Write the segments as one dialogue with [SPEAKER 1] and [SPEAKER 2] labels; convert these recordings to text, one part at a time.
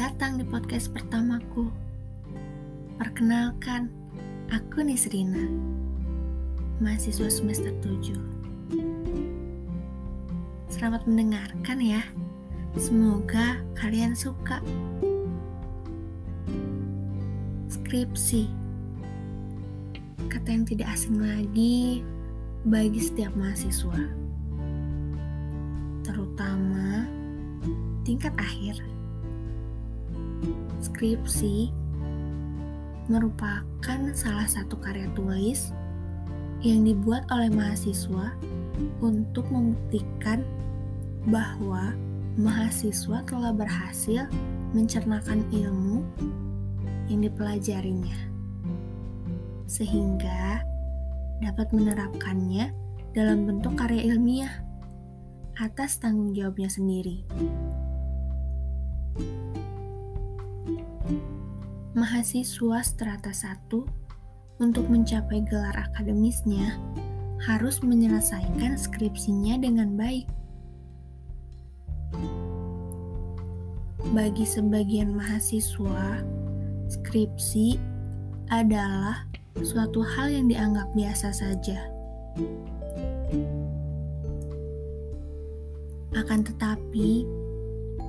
[SPEAKER 1] datang di podcast pertamaku. Perkenalkan, aku Nisrina, mahasiswa semester 7. Selamat mendengarkan ya. Semoga kalian suka. Skripsi. Kata yang tidak asing lagi bagi setiap mahasiswa. Terutama tingkat akhir Skripsi merupakan salah satu karya tulis yang dibuat oleh mahasiswa untuk membuktikan bahwa mahasiswa telah berhasil mencernakan ilmu yang dipelajarinya, sehingga dapat menerapkannya dalam bentuk karya ilmiah atas tanggung jawabnya sendiri. Mahasiswa strata 1 untuk mencapai gelar akademisnya harus menyelesaikan skripsinya dengan baik. Bagi sebagian mahasiswa, skripsi adalah suatu hal yang dianggap biasa saja. Akan tetapi,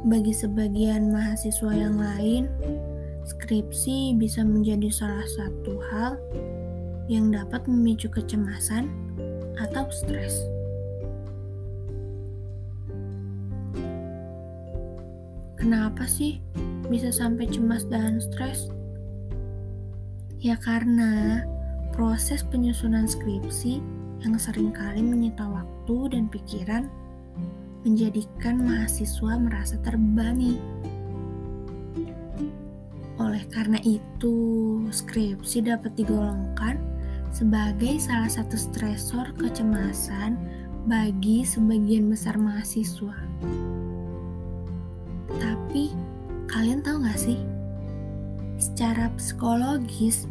[SPEAKER 1] bagi sebagian mahasiswa yang lain, Skripsi bisa menjadi salah satu hal yang dapat memicu kecemasan atau stres. Kenapa sih bisa sampai cemas dan stres? Ya karena proses penyusunan skripsi yang sering kali menyita waktu dan pikiran menjadikan mahasiswa merasa terbebani oleh karena itu, skripsi dapat digolongkan sebagai salah satu stresor kecemasan bagi sebagian besar mahasiswa. Tapi, kalian tahu gak sih? Secara psikologis,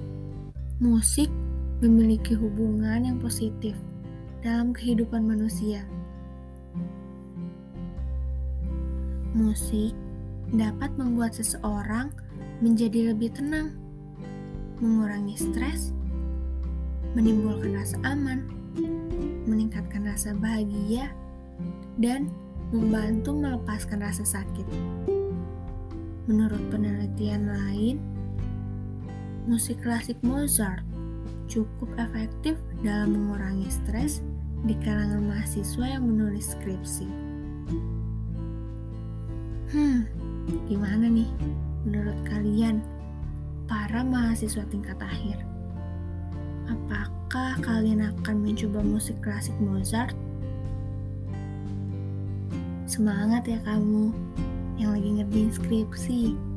[SPEAKER 1] musik memiliki hubungan yang positif dalam kehidupan manusia. Musik dapat membuat seseorang menjadi lebih tenang, mengurangi stres, menimbulkan rasa aman, meningkatkan rasa bahagia, dan membantu melepaskan rasa sakit. Menurut penelitian lain, musik klasik Mozart cukup efektif dalam mengurangi stres di kalangan mahasiswa yang menulis skripsi. Hmm, gimana nih? menurut kalian, para mahasiswa tingkat akhir? Apakah kalian akan mencoba musik klasik Mozart? Semangat ya kamu yang lagi ngerjain skripsi.